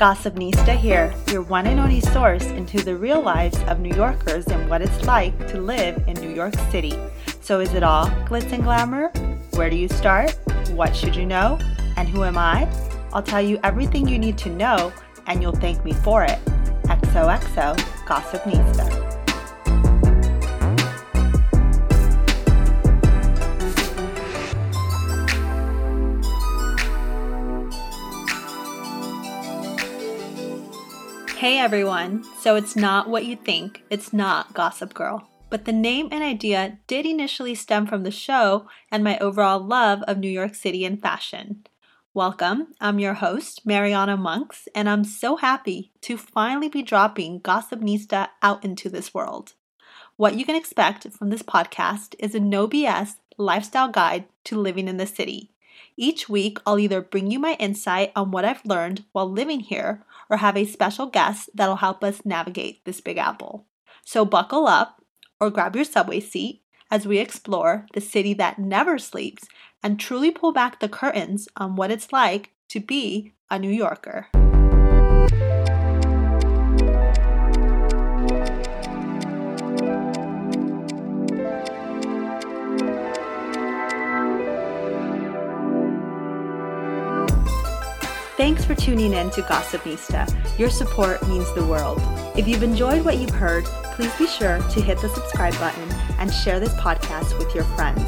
Gossipnista here, your one and only source into the real lives of New Yorkers and what it's like to live in New York City. So, is it all glitz and glamour? Where do you start? What should you know? And who am I? I'll tell you everything you need to know, and you'll thank me for it. XOXO Gossipnista. Hey everyone! So it's not what you think, it's not Gossip Girl. But the name and idea did initially stem from the show and my overall love of New York City and fashion. Welcome, I'm your host, Mariana Monks, and I'm so happy to finally be dropping Gossipnista out into this world. What you can expect from this podcast is a no BS lifestyle guide to living in the city. Each week, I'll either bring you my insight on what I've learned while living here or have a special guest that'll help us navigate this big apple. So buckle up or grab your subway seat as we explore the city that never sleeps and truly pull back the curtains on what it's like to be a New Yorker. Thanks for tuning in to Gossipnista. Your support means the world. If you've enjoyed what you've heard, please be sure to hit the subscribe button and share this podcast with your friends.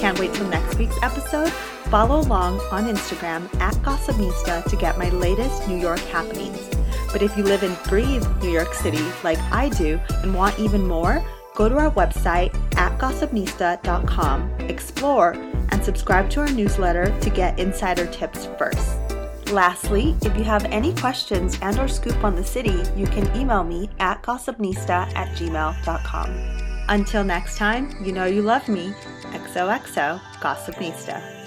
Can't wait till next week's episode? Follow along on Instagram at Gossipnista to get my latest New York happenings. But if you live and breathe New York City like I do and want even more, go to our website at gossipnista.com, explore, and subscribe to our newsletter to get insider tips first. Lastly, if you have any questions and or scoop on the city, you can email me at gossipnista at gmail.com. Until next time, you know you love me. XOXO Gossipnista.